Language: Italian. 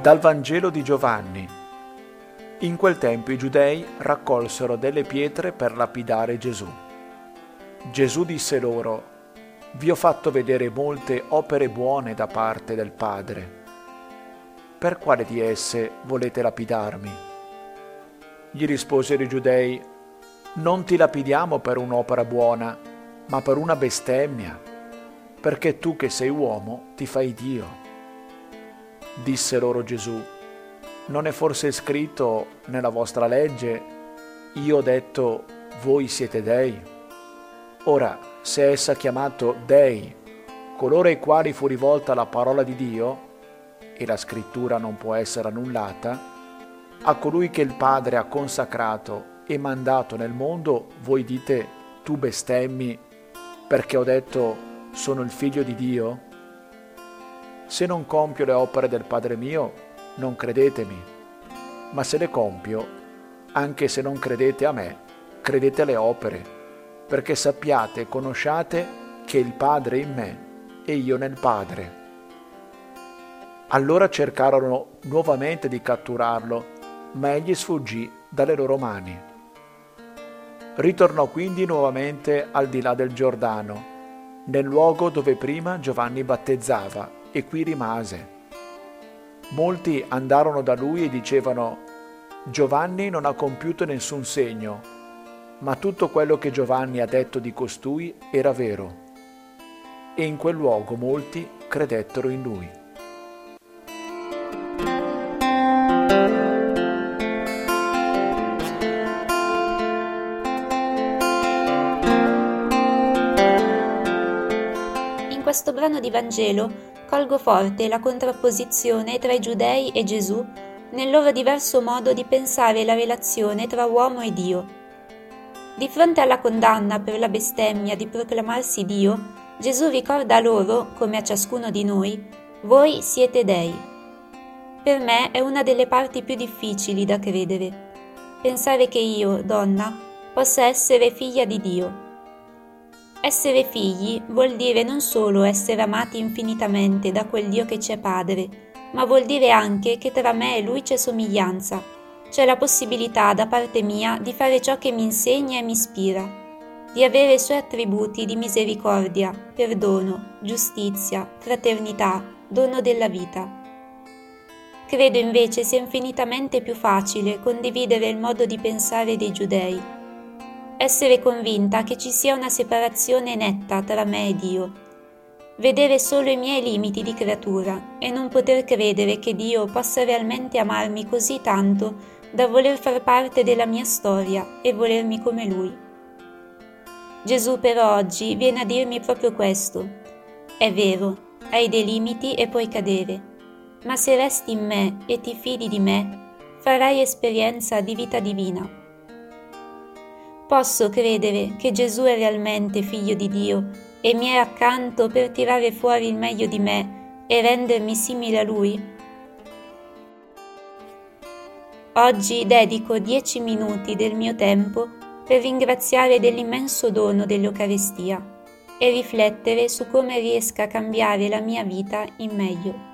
Dal Vangelo di Giovanni. In quel tempo i giudei raccolsero delle pietre per lapidare Gesù. Gesù disse loro, Vi ho fatto vedere molte opere buone da parte del Padre. Per quale di esse volete lapidarmi? Gli risposero i giudei, Non ti lapidiamo per un'opera buona, ma per una bestemmia, perché tu che sei uomo ti fai Dio. Disse loro Gesù, non è forse scritto nella vostra legge, io ho detto, voi siete dei? Ora, se essa ha chiamato dei, coloro ai quali fu rivolta la parola di Dio, e la scrittura non può essere annullata, a colui che il Padre ha consacrato e mandato nel mondo, voi dite, tu bestemmi, perché ho detto, sono il figlio di Dio? Se non compio le opere del Padre mio, non credetemi, ma se le compio, anche se non credete a me, credete alle opere, perché sappiate e conosciate che il Padre è in me e io nel Padre. Allora cercarono nuovamente di catturarlo, ma egli sfuggì dalle loro mani. Ritornò quindi nuovamente al di là del Giordano, nel luogo dove prima Giovanni battezzava e qui rimase. Molti andarono da lui e dicevano, Giovanni non ha compiuto nessun segno, ma tutto quello che Giovanni ha detto di costui era vero. E in quel luogo molti credettero in lui. In questo brano di Vangelo colgo forte la contrapposizione tra i giudei e Gesù nel loro diverso modo di pensare la relazione tra uomo e Dio. Di fronte alla condanna per la bestemmia di proclamarsi Dio, Gesù ricorda loro, come a ciascuno di noi, voi siete dei. Per me è una delle parti più difficili da credere. Pensare che io, donna, possa essere figlia di Dio essere figli vuol dire non solo essere amati infinitamente da quel Dio che c'è Padre, ma vuol dire anche che tra me e Lui c'è somiglianza. C'è la possibilità da parte mia di fare ciò che mi insegna e mi ispira, di avere i suoi attributi di misericordia, perdono, giustizia, fraternità, dono della vita. Credo invece sia infinitamente più facile condividere il modo di pensare dei giudei essere convinta che ci sia una separazione netta tra me e Dio, vedere solo i miei limiti di creatura e non poter credere che Dio possa realmente amarmi così tanto da voler far parte della mia storia e volermi come Lui. Gesù però oggi viene a dirmi proprio questo. È vero, hai dei limiti e puoi cadere, ma se resti in me e ti fidi di me, farai esperienza di vita divina Posso credere che Gesù è realmente figlio di Dio e mi è accanto per tirare fuori il meglio di me e rendermi simile a Lui? Oggi dedico dieci minuti del mio tempo per ringraziare dell'immenso dono dell'Eucaristia e riflettere su come riesca a cambiare la mia vita in meglio.